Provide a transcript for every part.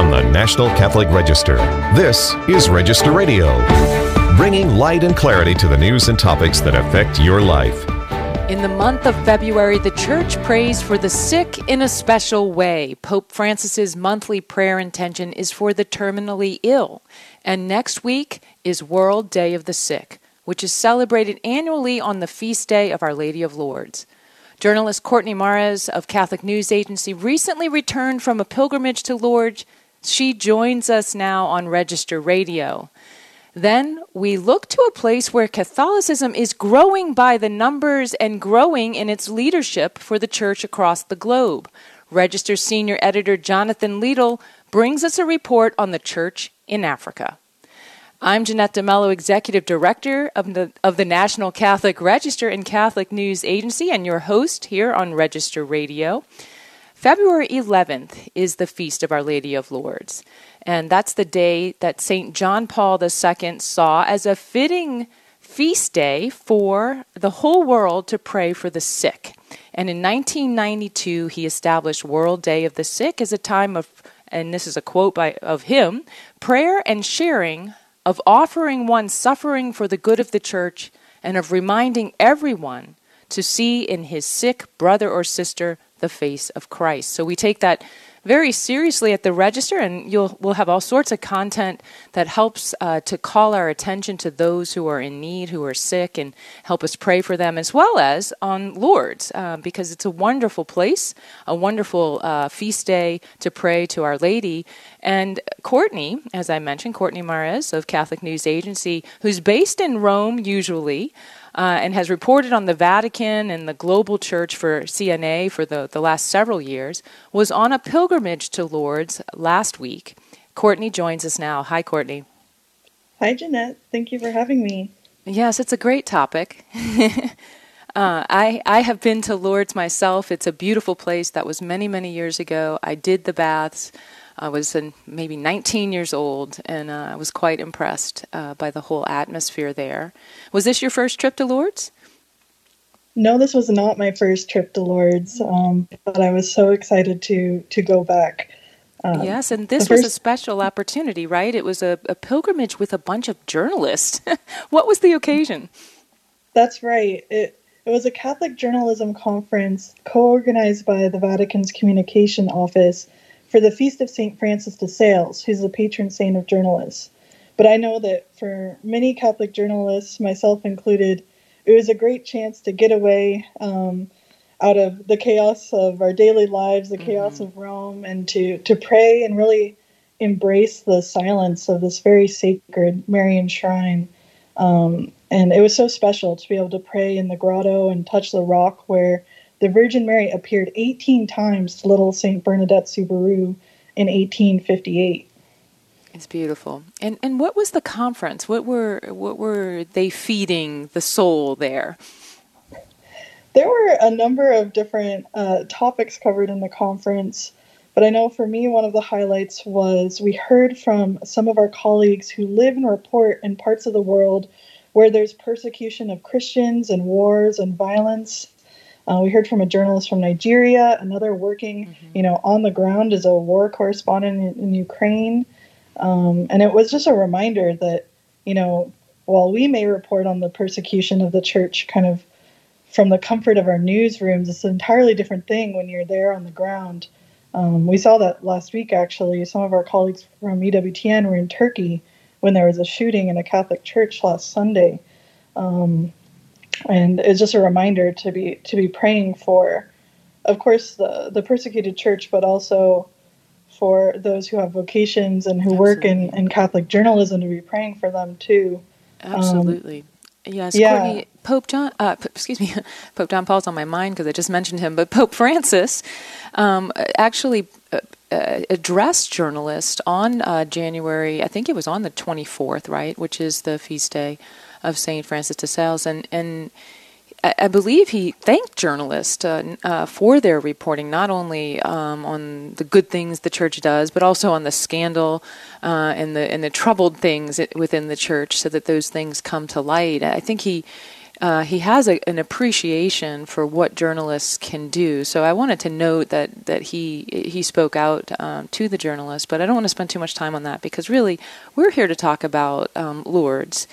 from the National Catholic Register. This is Register Radio, bringing light and clarity to the news and topics that affect your life. In the month of February, the Church prays for the sick in a special way. Pope Francis's monthly prayer intention is for the terminally ill. And next week is World Day of the Sick, which is celebrated annually on the feast day of Our Lady of Lourdes. Journalist Courtney Mares of Catholic News Agency recently returned from a pilgrimage to Lourdes. She joins us now on Register Radio. Then we look to a place where Catholicism is growing by the numbers and growing in its leadership for the church across the globe. Register senior editor Jonathan Liedl brings us a report on the church in Africa. I'm Jeanette DeMello, Executive Director of the, of the National Catholic Register and Catholic News Agency, and your host here on Register Radio. February 11th is the Feast of Our Lady of Lourdes, and that's the day that St. John Paul II saw as a fitting feast day for the whole world to pray for the sick. And in 1992, he established World Day of the Sick as a time of, and this is a quote by, of him, prayer and sharing of offering one suffering for the good of the church and of reminding everyone to see in his sick brother or sister the face of Christ. So we take that very seriously at the register, and you'll we'll have all sorts of content that helps uh, to call our attention to those who are in need, who are sick, and help us pray for them, as well as on Lourdes, uh, because it's a wonderful place, a wonderful uh, feast day to pray to Our Lady. And Courtney, as I mentioned, Courtney Mares of Catholic News Agency, who's based in Rome usually uh, and has reported on the Vatican and the global church for CNA for the, the last several years, was on a pilgrimage to Lourdes last week. Courtney joins us now. Hi, Courtney. Hi, Jeanette. Thank you for having me. Yes, it's a great topic. Uh, I, I have been to Lourdes myself. It's a beautiful place. That was many, many years ago. I did the baths. I was maybe 19 years old, and uh, I was quite impressed uh, by the whole atmosphere there. Was this your first trip to Lourdes? No, this was not my first trip to Lourdes, um, but I was so excited to to go back. Um, yes, and this first... was a special opportunity, right? It was a, a pilgrimage with a bunch of journalists. what was the occasion? That's right. It it was a Catholic journalism conference co-organized by the Vatican's communication office for the Feast of St. Francis de Sales, who's the patron saint of journalists. But I know that for many Catholic journalists, myself included, it was a great chance to get away um, out of the chaos of our daily lives, the mm-hmm. chaos of Rome, and to, to pray and really embrace the silence of this very sacred Marian shrine. Um, and it was so special to be able to pray in the grotto and touch the rock where the Virgin Mary appeared 18 times to little St. Bernadette Soubirous in 1858. It's beautiful. And and what was the conference? What were what were they feeding the soul there? There were a number of different uh, topics covered in the conference, but I know for me one of the highlights was we heard from some of our colleagues who live and report in parts of the world where there's persecution of Christians and wars and violence. Uh, we heard from a journalist from Nigeria, another working, mm-hmm. you know, on the ground as a war correspondent in, in Ukraine, um, and it was just a reminder that, you know, while we may report on the persecution of the church, kind of from the comfort of our newsrooms, it's an entirely different thing when you're there on the ground. Um, we saw that last week, actually. Some of our colleagues from EWTN were in Turkey when there was a shooting in a Catholic church last Sunday. Um, and it's just a reminder to be to be praying for, of course, the the persecuted church, but also for those who have vocations and who Absolutely. work in, in Catholic journalism to be praying for them too. Absolutely. Um, yes, yeah. Courtney, Pope John, uh, excuse me, Pope John Paul's on my mind because I just mentioned him, but Pope Francis um, actually uh, uh, addressed journalists on uh, January, I think it was on the 24th, right, which is the feast day of St. Francis de Sales, and and I, believe he thanked journalists uh, uh, for their reporting, not only um, on the good things the church does, but also on the scandal uh, and the and the troubled things within the church, so that those things come to light. I think he uh, he has a, an appreciation for what journalists can do. So I wanted to note that that he he spoke out um, to the journalists, but I don't want to spend too much time on that because really we're here to talk about um, Lourdes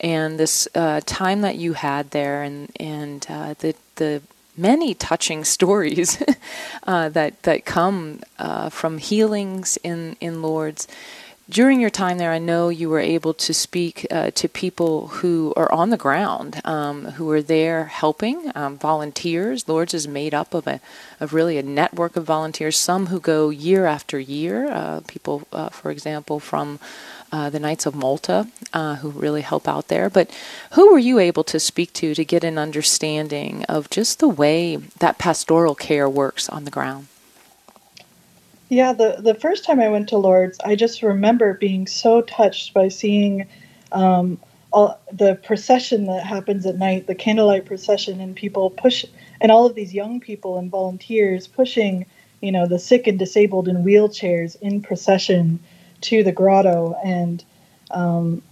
and this uh, time that you had there, and and uh, the the many touching stories uh, that that come uh, from healings in in Lourdes during your time there, I know you were able to speak uh, to people who are on the ground, um, who are there helping, um, volunteers. Lourdes is made up of a of really a network of volunteers. Some who go year after year. Uh, people, for example, from uh, the Knights of Malta, uh, who really help out there. But who were you able to speak to to get an understanding of just the way that pastoral care works on the ground? Yeah, the the first time I went to Lourdes, I just remember being so touched by seeing um, all the procession that happens at night, the candlelight procession, and people push, and all of these young people and volunteers pushing, you know, the sick and disabled in wheelchairs in procession to the grotto, and um,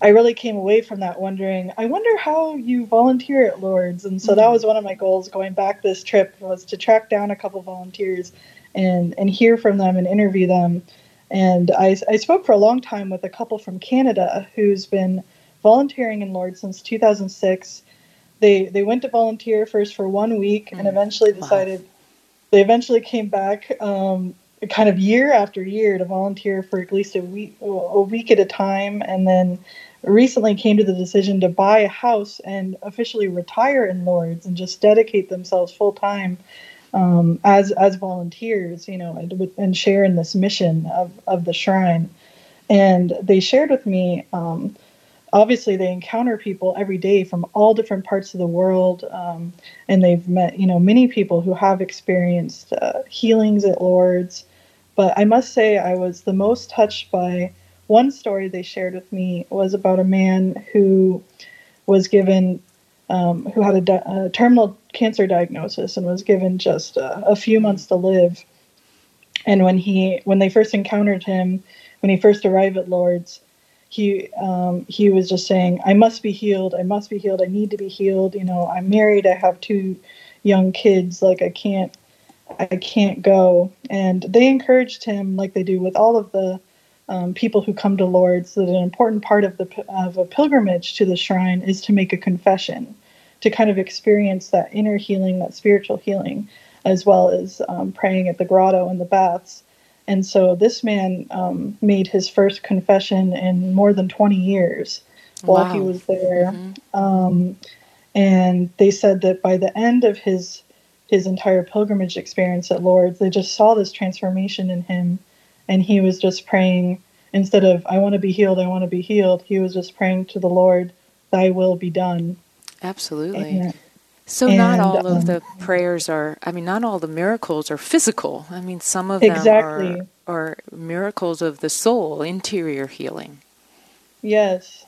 I really came away from that wondering, I wonder how you volunteer at Lourdes, and so mm-hmm. that was one of my goals going back this trip was to track down a couple volunteers and and hear from them and interview them. And I, I spoke for a long time with a couple from Canada who's been volunteering in Lourdes since 2006. They they went to volunteer first for one week mm. and eventually decided wow. they eventually came back um, kind of year after year to volunteer for at least a week a week at a time and then recently came to the decision to buy a house and officially retire in Lourdes and just dedicate themselves full time um, as as volunteers, you know, and, and share in this mission of of the shrine. And they shared with me. Um, obviously, they encounter people every day from all different parts of the world, um, and they've met, you know, many people who have experienced uh, healings at Lourdes. But I must say, I was the most touched by one story they shared with me was about a man who was given um, who had a, a, terminal cancer diagnosis and was given just a, a few months to live. And when he when they first encountered him, when he first arrived at Lourdes, he um, he was just saying, "I must be healed. I must be healed. I need to be healed. You know, I'm married. I have two young kids. Like I can't, I can't go." And they encouraged him, like they do with all of the um, people who come to Lourdes, that an important part of the of a pilgrimage to the shrine is to make a confession to kind of experience that inner healing, that spiritual healing, as well as um, praying at the grotto and the baths. And so this man um, made his first confession in more than 20 years while wow. he was there. Mm-hmm. Um, and they said that by the end of his his entire pilgrimage experience at Lourdes, they just saw this transformation in him, and he was just praying instead of "I want to be healed, I want to be healed." He was just praying to the Lord, "Thy will be done." Absolutely. And, so and, not all um, of the prayers are I mean not all the miracles are physical. I mean some of them exactly. are are miracles of the soul, interior healing. Yes.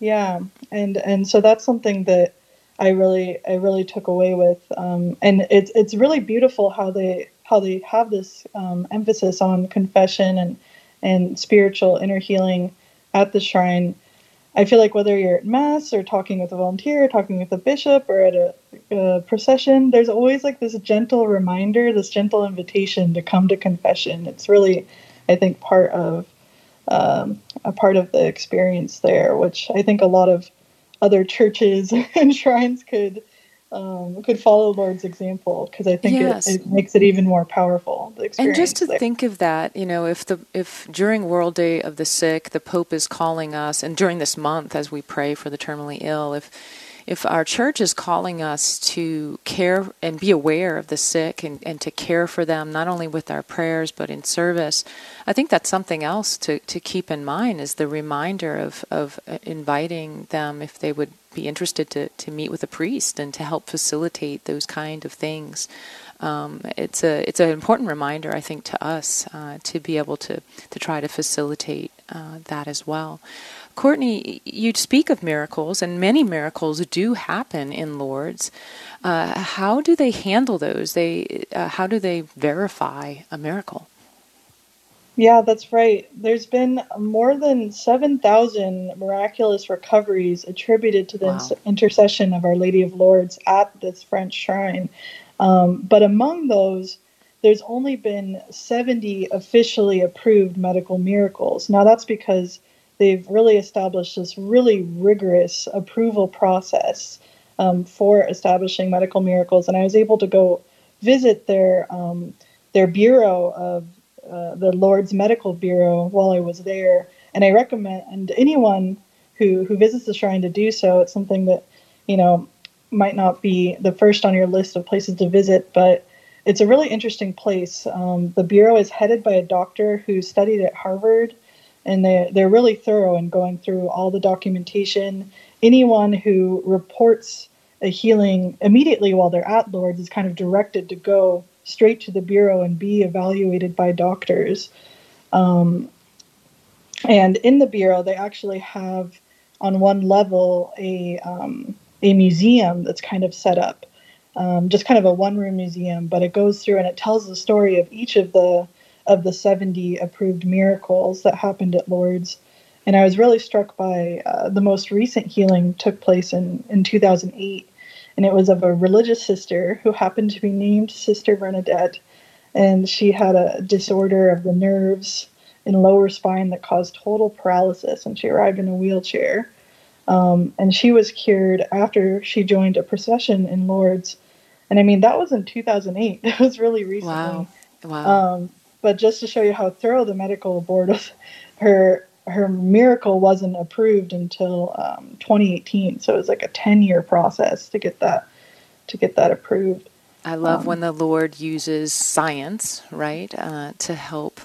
Yeah. And and so that's something that I really I really took away with um, and it's it's really beautiful how they how they have this um, emphasis on confession and and spiritual inner healing at the shrine I feel like whether you're at mass or talking with a volunteer, talking with a bishop, or at a, a, procession, there's always like this gentle reminder, this gentle invitation to come to confession. It's really, I think, part of um, a part of the experience there, which I think a lot of other churches and shrines could um, could follow Lourdes' example because I think yes. it, it, makes it even more powerful. and just to there. think of that, you know, if the if during World Day of the Sick, the Pope is calling us, and during this month as we pray for the terminally ill, if if our church is calling us to care and be aware of the sick and, and to care for them, not only with our prayers but in service, I think that's something else to, to keep in mind is the reminder of, of uh, inviting them if they would be interested to, to meet with a priest and to help facilitate those kind of things. Um, it's a it's an important reminder, I think, to us uh, to be able to to try to facilitate uh, that as well. Courtney, you speak of miracles, and many miracles do happen in Lourdes. Uh, how do they handle those? They uh, how do they verify a miracle? Yeah, that's right. There's been more than 7,000 miraculous recoveries attributed to the wow. intercession of Our Lady of Lourdes at this French shrine. Um, but among those, there's only been 70 officially approved medical miracles. Now, that's because they've really established this really rigorous approval process um, for establishing medical miracles. And I was able to go visit their um, their bureau of uh, the Lourdes Medical Bureau while I was there, and I recommend anyone who who visits the shrine to do so. It's something that you know might not be the first on your list of places to visit, but it's a really interesting place. Um, the bureau is headed by a doctor who studied at Harvard, and they're, they're really thorough in going through all the documentation. Anyone who reports a healing immediately while they're at Lourdes is kind of directed to go straight to the bureau and be evaluated by doctors. Um, and in the bureau, they actually have on one level a um, a museum that's kind of set up, um, just kind of a one room museum, but it goes through and it tells the story of each of the of the 70 approved miracles that happened at Lourdes. And I was really struck by uh, the most recent healing took place in, in 2008 and it was of a religious sister who happened to be named Sister Bernadette, and she had a disorder of the nerves in lower spine that caused total paralysis, and she arrived in a wheelchair. Um, and she was cured after she joined a procession in Lourdes. And I mean, that was in 2008. It was really recently. Wow. Wow. Um, but just to show you how thorough the medical board was, her her miracle wasn't approved until um, 2018 so it was like a 10 year process to get that to get that approved. I love um, when the lord uses science right uh, to help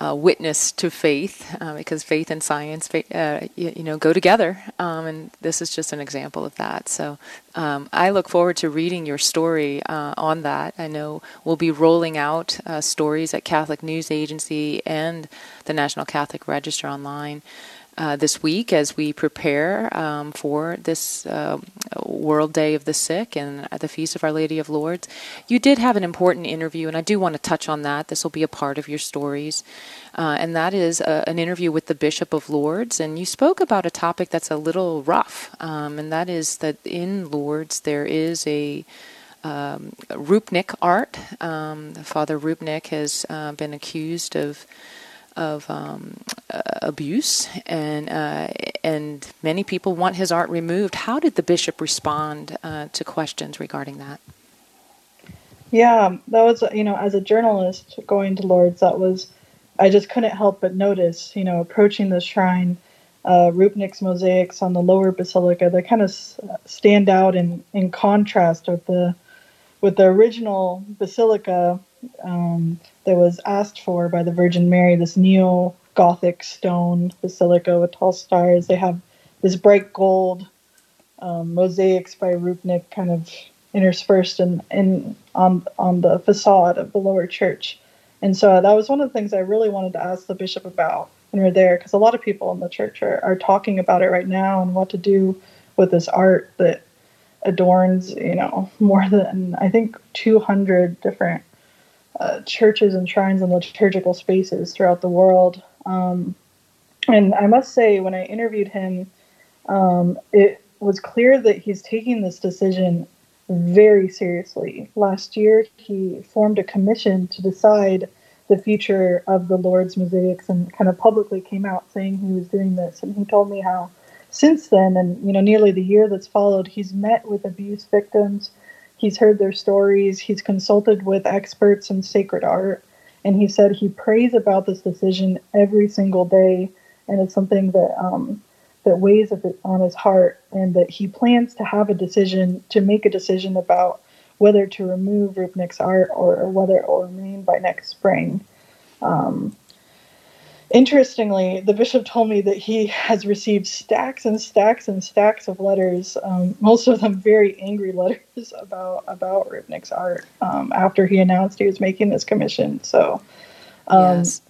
uh, witness to faith uh, because faith and science uh, you, you, know go together. Um, and this is just an example of that. So um, I look forward to reading your story uh, on that. I know we'll be rolling out uh, stories at Catholic News Agency and the National Catholic Register online uh, this week as we prepare um, for this uh, World Day of the Sick and the Feast of Our Lady of Lourdes. You did have an important interview, and I do want to touch on that. This will be a part of your stories. Uh, and that is a, uh, an interview with the Bishop of Lourdes. And you spoke about a topic that's a little rough, um, and that is that in Lourdes there is a um, Rupnik art. Um, Father Rupnik has uh, been accused of of um, uh, abuse, and uh, and many people want his art removed. How did the bishop respond uh, to questions regarding that? Yeah, that was you know as a journalist going to Lourdes, that was I just couldn't help but notice you know approaching the shrine. Uh, Rupnik's mosaics on the lower basilica, they kind of s- stand out in, in contrast with the with the original basilica um, that was asked for by the Virgin Mary, this neo Gothic stone basilica with tall stars. They have this bright gold um, mosaics by Rupnik kind of interspersed in, in on on the facade of the lower church. And so that was one of the things I really wanted to ask the bishop about when we were there, because a lot of people in the church are, are talking about it right now and what to do with this art that adorns, you know, more than I think 200 different uh, churches and shrines and liturgical spaces throughout the world. Um, and I must say, when I interviewed him, um, it was clear that he's taking this decision very seriously. Last year, he formed a commission to decide the future of the Lourdes mosaics and kind of publicly came out saying he was doing this. And he told me how since then, and you know, nearly the year that's followed, he's met with abuse victims He's heard their stories, he's consulted with experts in sacred art, and he said he prays about this decision every single day, and it's something that um, that weighs on his heart, and that he plans to have a decision to make a decision about whether to remove Rupnik's art or, whether it will remain by next spring. Um, interestingly, the bishop told me that he has received stacks and stacks and stacks of letters, um, most of them very angry letters about about Rupnik's art um, after he announced he was making this commission. So, um, yes.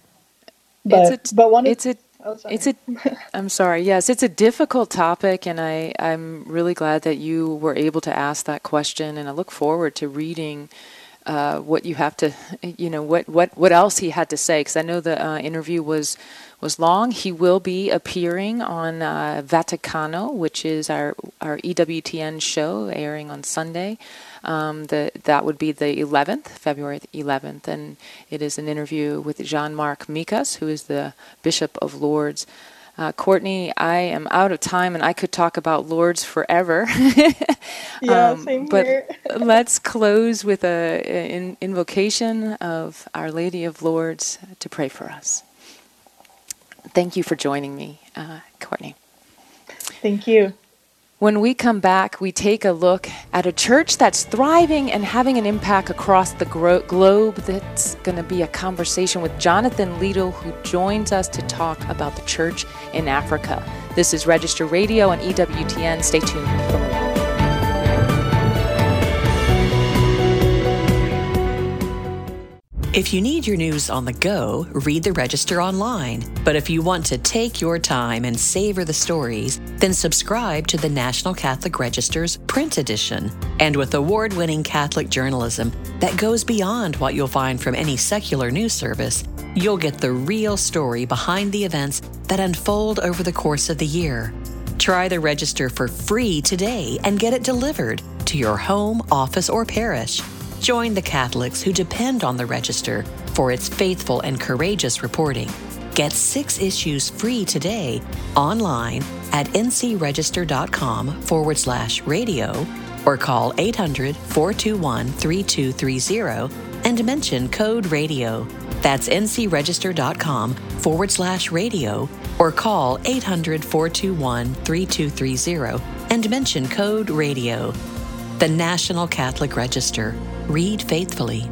but it's a, but one it's a Oh, it's a. I'm sorry. Yes, it's a difficult topic, and I I'm really glad that you were able to ask that question, and I look forward to reading uh, what you have to, you know, what what what else he had to say. Because I know the uh, interview was was long. He will be appearing on uh, Vaticano, which is our our EWTN show airing on Sunday. Um, the, that would be the 11th, February 11th, and it is an interview with Jean-Marc Micas, who is the Bishop of Lourdes. Uh, Courtney, I am out of time and I could talk about Lourdes forever. yeah, um, same but here. let's close with a, an invocation of Our Lady of Lourdes to pray for us. Thank you for joining me, uh, Courtney. Thank you. When we come back, we take a look at a church that's thriving and having an impact across the gro- globe. That's going to be a conversation with Jonathan Liedl, who joins us to talk about the church in Africa. This is Register Radio and EWTN. Stay tuned If you need your news on the go, read the Register online. But if you want to take your time and savor the stories, then subscribe to the National Catholic Register's print edition. And with award winning Catholic journalism that goes beyond what you'll find from any secular news service, you'll get the real story behind the events that unfold over the course of the year. Try the Register for free today and get it delivered to your home, office, or parish. Join the Catholics who depend on the Register for its faithful and courageous reporting. Get six issues free today online at ncregister.com forward slash radio or call 800 421 3230 and mention code radio. That's ncregister.com forward slash radio or call 800 421 3230 and mention code radio. The National Catholic Register. Read faithfully.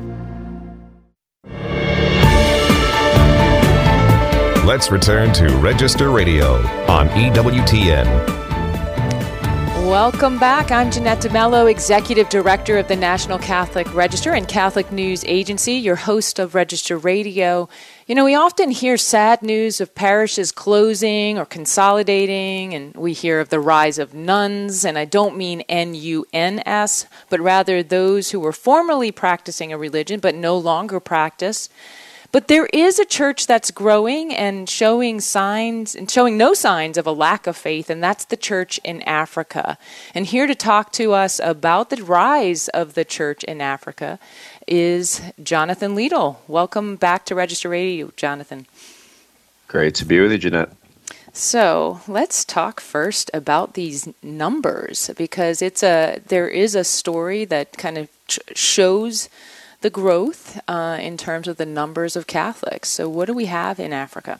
Let's return to Register Radio on EWTN. Welcome back. I'm Jeanette DeMello, Executive Director of the National Catholic Register and Catholic News Agency, your host of Register Radio. You know, we often hear sad news of parishes closing or consolidating, and we hear of the rise of nones, and I don't mean N U N S, but rather those who were formerly practicing a religion but no longer practice. But there is a church that's growing and showing signs and showing no signs of a lack of faith, and that's the church in Africa. And here to talk to us about the rise of the church in Africa is Jonathan Liedl. Welcome back to Register Radio, Jonathan. Great to be with you, Jeanette. So let's talk first about these numbers because it's a there is a story that kind of ch- shows the growth uh, in terms of the numbers of Catholics. So, what do we have in Africa?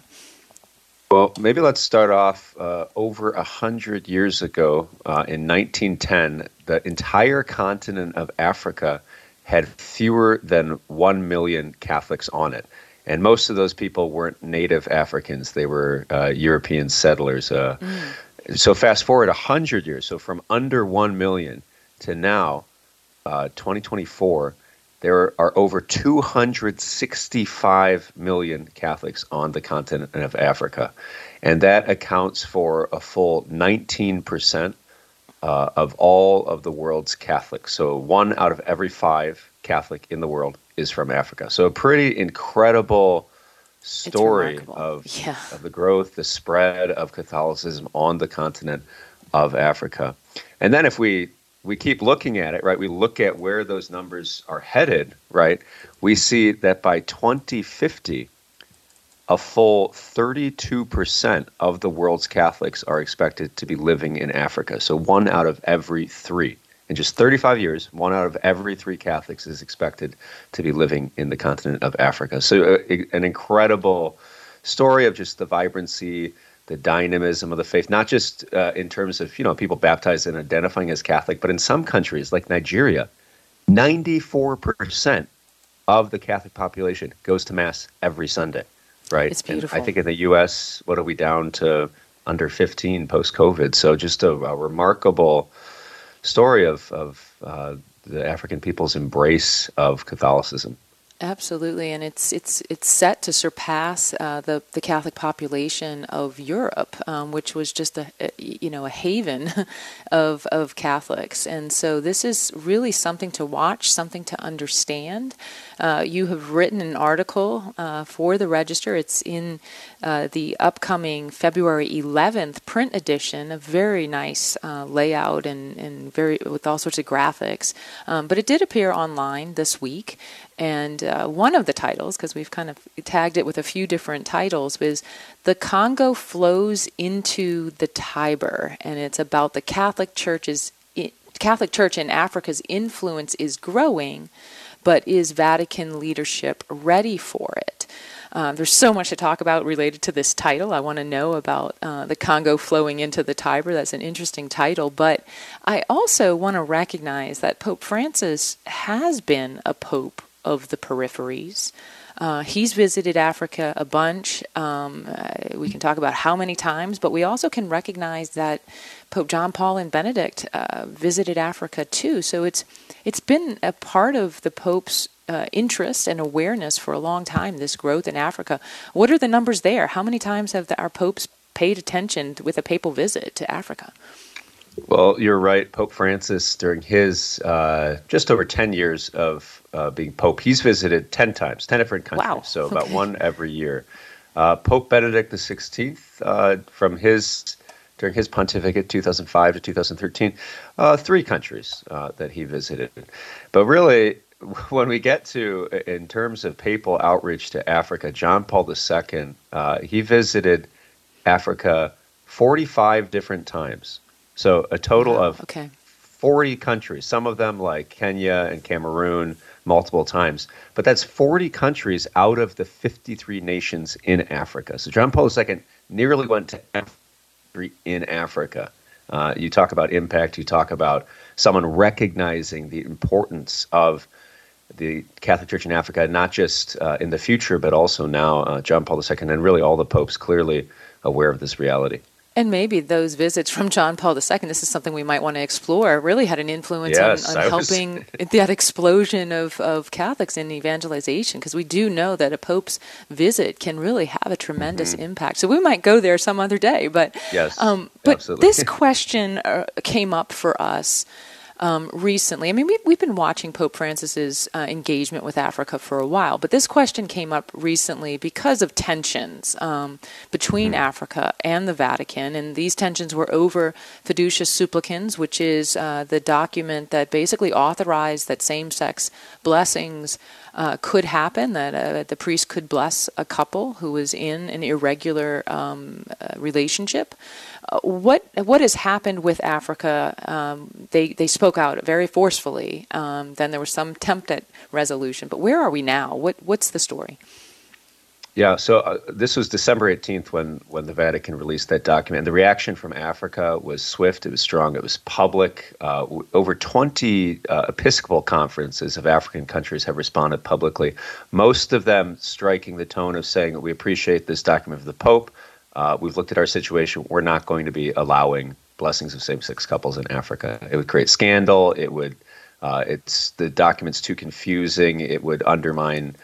Well, maybe let's start off uh, over a hundred years ago. Uh, in 1910, the entire continent of Africa had fewer than one million Catholics on it, and most of those people weren't native Africans; they were uh, European settlers. Uh, mm. So, fast forward a hundred years, so from under one million to now, uh, 2024 there are over 265 million Catholics on the continent of Africa, and that accounts for a full 19% uh, of all of the world's Catholics. So one out of every five Catholic in the world is from Africa. So a pretty incredible story of, yeah. of the growth, the spread of Catholicism on the continent of Africa. And then if we we keep looking at it, right? We look at where those numbers are headed, right? We see that by 2050, a full 32% of the world's Catholics are expected to be living in Africa. So one out of every three. In just 35 years, one out of every three Catholics is expected to be living in the continent of Africa. So, uh, an incredible story of just the vibrancy, the dynamism of the faith, not just uh, in terms of you know people baptized and identifying as Catholic, but in some countries like Nigeria, ninety-four percent of the Catholic population goes to mass every Sunday. Right. It's beautiful. And I think in the U.S., what are we down to? Under fifteen post COVID. So just a, a, remarkable story of of uh, the African people's embrace of Catholicism. Absolutely, and it's it's it's set to surpass uh, the the Catholic population of Europe, um, which was just a, a, you know a haven of of Catholics, and so this is really something to watch, something to understand. Uh, you have written an article uh, for the Register. It's in uh, the upcoming February 11th print edition. A very nice uh, layout and and very with all sorts of graphics, um, but it did appear online this week. And uh, one of the titles, because we've kind of tagged it with a few different titles, was The Congo Flows into the Tiber. And it's about the Catholic Church's Catholic Church in Africa's influence is growing, but is Vatican leadership ready for it? Uh, there's so much to talk about related to this title. I want to know about uh, the Congo flowing into the Tiber. That's an interesting title. But I also want to recognize that Pope Francis has been a pope of the peripheries. Uh, he's visited Africa a bunch. Um, uh, we can talk about how many times, but we also can recognize that Pope John Paul and Benedict uh, visited Africa too. So it's it's been a part of the Pope's uh, interest and awareness for a long time. This growth in Africa. What are the numbers there? How many times have the, our popes paid attention with a papal visit to Africa? Well, you're right. Pope Francis, during his uh, just over 10 years of uh, being Pope, he's visited 10 times, 10 different countries. Wow. So about okay. one every year. Uh, Pope Benedict XVI, uh, from his during his pontificate, 2005 to 2013, uh, three countries uh, that he visited. But really, when we get to, in terms of papal outreach to Africa, John Paul II, he visited Africa 45 different times. So a total of okay. 40 countries, some of them like Kenya and Cameroon multiple times. But that's 40 countries out of the 53 nations in Africa. So John Paul II nearly went to every in Africa. Uh, you talk about impact, you talk about someone recognizing the importance of the Catholic Church in Africa, not just uh, in the future, but also now. Uh, John Paul II and really all the popes clearly aware of this reality. And maybe those visits from John Paul II, this is something we might want to explore, really had an influence yes, on, on helping that explosion of, of Catholics in evangelization, because we do know that a Pope's visit can really have a tremendous mm-hmm. impact. So we might go there some other day. But, yes, um, but this question uh, came up for us um, recently. I mean, we've, we've been watching Pope Francis's uh, engagement with Africa for a while, but this question came up recently because of tensions um, between mm-hmm. Africa and the Vatican, and these tensions were over Fiducia Supplicans, which is uh, the document that basically authorized that same-sex blessings uh, could happen that uh, the priest could bless a couple who was in an irregular um, uh, relationship. What what has happened with Africa? Um, they they spoke out very forcefully. Um, then there was some attempt at resolution, but where are we now? What what's the story? Yeah, so uh, this was December 18th when, when the Vatican released that document. And the reaction from Africa was swift, it was strong, it was public. Uh, over 20 uh, Episcopal conferences of African countries have responded publicly, most of them striking the tone of saying that we appreciate this document of the Pope. Uh, we've looked at our situation. We're not going to be allowing blessings of same sex couples in Africa. It would create scandal. It would, uh, it's the document's too confusing. It would undermine.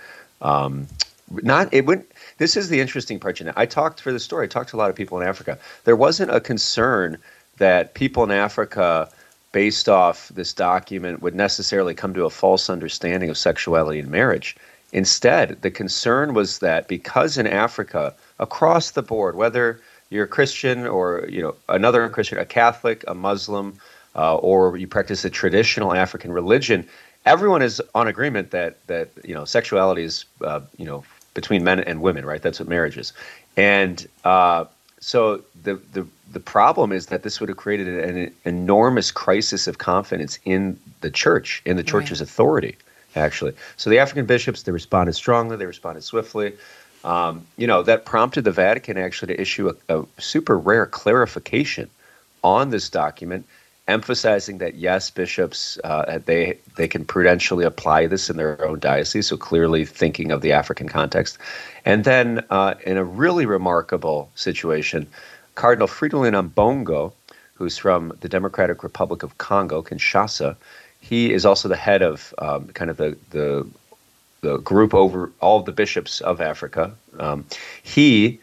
Um, not it wouldn't this is the interesting part Jeanette. i talked for the story i talked to a lot of people in africa there wasn't a concern that people in africa based off this document would necessarily come to a false understanding of sexuality and marriage instead the concern was that because in africa across the board whether you're a christian or you know another christian a catholic a muslim uh, or you practice a traditional african religion everyone is on agreement that that you know sexuality is uh, you know between men and women, right? That's what marriage is. And uh, so the, the the problem is that this would have created an, enormous crisis of confidence in the church, in the church's right. authority, actually. So the African bishops they responded strongly, they responded swiftly. Um, you know that prompted the Vatican actually to issue a, a super rare clarification on this document emphasizing that yes, bishops uh, they they can prudentially apply this in their own diocese. So clearly thinking of the African context, and then uh, in a really remarkable situation, Cardinal Fridolin Ambongo, who's from the Democratic Republic of Congo, Kinshasa, he is also the head of um, kind of the the the group over all the bishops of Africa. Um, he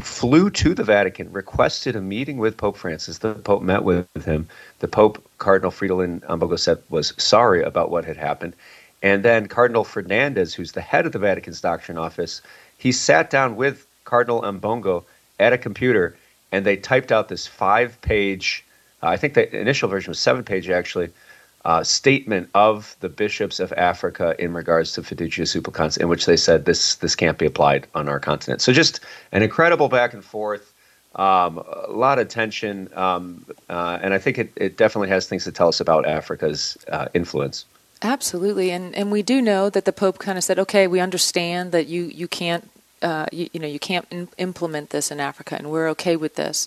flew to the Vatican, requested a meeting with Pope Francis. The Pope met with him. The Pope, Cardinal Fridolin Ambongo, said was sorry about what had happened. And then Cardinal Fernandez, who's the head of the Vatican's doctrine office, he sat down with Cardinal Ambongo at a computer and they typed out this five page, uh, I think the initial version was seven page actually, uh, statement of the bishops of Africa in regards to fiducia supplicans, in which they said this this can't be applied on our continent. So just an incredible back and forth, um, a lot of tension, um, uh, and I think it, it definitely has things to tell us about Africa's uh, influence. Absolutely, and and we do know that the Pope kind of said, okay, we understand that you you can't uh, you, you, know you can't in- implement this in Africa, and we're okay with this.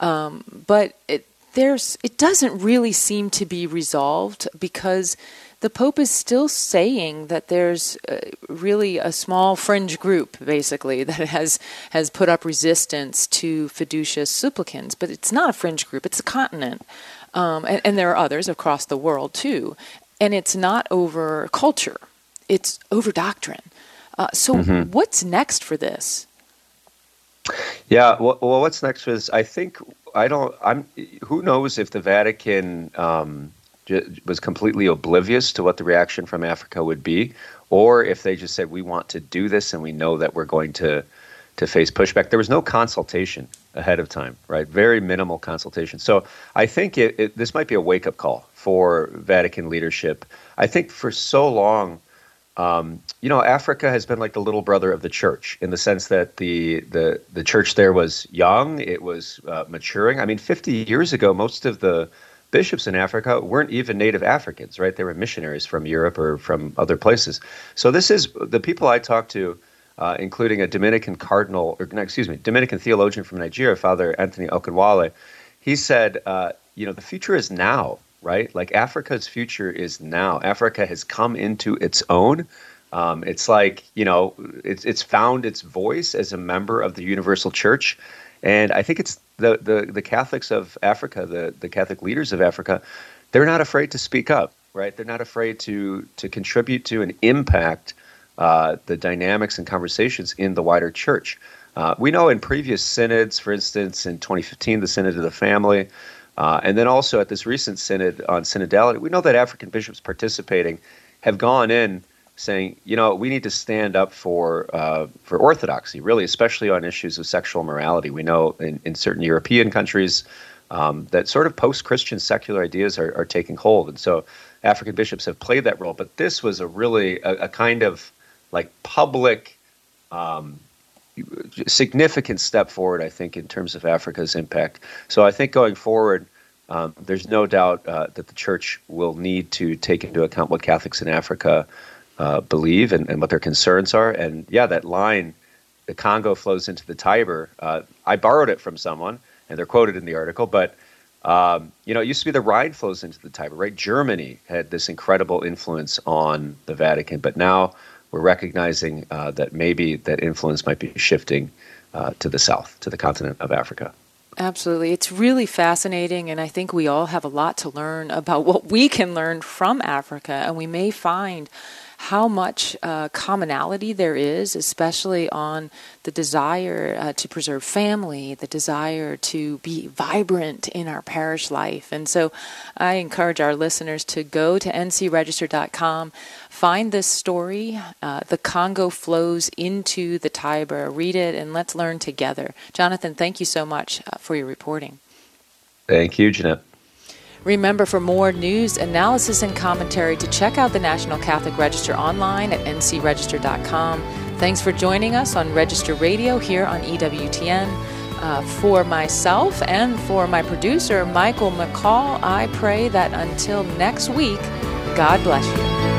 Um, but it, there's it doesn't really seem to be resolved because the Pope is still saying that there's uh, really a small fringe group, basically, that has has put up resistance to fiducia supplicans. but it's not a fringe group; it's a continent, um, and, and there are others across the world too. And it's not over culture; it's over doctrine. Uh, so, mm-hmm. what's next for this? Yeah, well, well, what's next is I think I don't. I'm. Who knows if the Vatican um, j- was completely oblivious to what the reaction from Africa would be, or if they just said we want to do this and we know that we're going to to face pushback. There was no consultation ahead of time, right? Very minimal consultation. So I think it, it, this might be a wake up call for Vatican leadership. I think for so long um, you know, Africa has been like the little brother of the church in the sense that the the the church there was young, it was uh, maturing. I mean, 50 years ago, most of the bishops in Africa weren't even native Africans, right? They were missionaries from Europe or from other places. So this is the people I talked to, uh, including a Dominican cardinal, or excuse me, Dominican theologian from Nigeria, Father Anthony Akinwale. He said, uh, you know, the future is now right? Like Africa's future is now. Africa has come into its own. Um, it's like you know, it's it's found its voice as a member of the universal church, and I think it's the the, the Catholics of Africa, the the Catholic leaders of Africa, they're not afraid to speak up, right? They're not afraid to to contribute to and impact uh, the dynamics and conversations in the wider church. Uh, we know in previous synods, for instance, in 2015, the Synod of the Family, uh, and then also at this recent synod on synodality, we know that African bishops participating have gone in saying, you know, we need to stand up for uh, for orthodoxy, really, especially on issues of sexual morality. We know in, in certain European countries um, that sort of post-Christian secular ideas are, are, taking hold, and so African bishops have played that role. But this was a really a, a kind of like public. Um, significant step forward, I think, in terms of Africa's impact. So I think going forward, um, there's no doubt uh, that the church will need to take into account what Catholics in Africa uh, believe and, and, what their concerns are. And yeah, that line, the Congo flows into the Tiber. Uh, I borrowed it from someone, and they're quoted in the article, but. Um, you know, it used to be the Rhine flows into the Tiber, right? Germany had this incredible influence on the Vatican, but now we're recognizing uh, that maybe that influence might be shifting uh, to the south, to the continent of Africa. Absolutely. It's really fascinating, and I think we all have a lot to learn about what we can learn from Africa, and we may find how much uh, commonality there is, especially on the desire uh, to preserve family, the desire to be vibrant in our parish life. And so I encourage our listeners to go to ncregister.com, find this story. Uh, the Congo flows into the Tiber. Read it and let's learn together. Jonathan, thank you so much uh, for your reporting. Thank you, Jeanette. Remember, for more news, analysis, and commentary, to check out the National Catholic Register online at ncregister.com. Thanks for joining us on Register Radio here on EWTN. Uh, for myself and for my producer, Michael McCall, I pray that until next week, God bless you.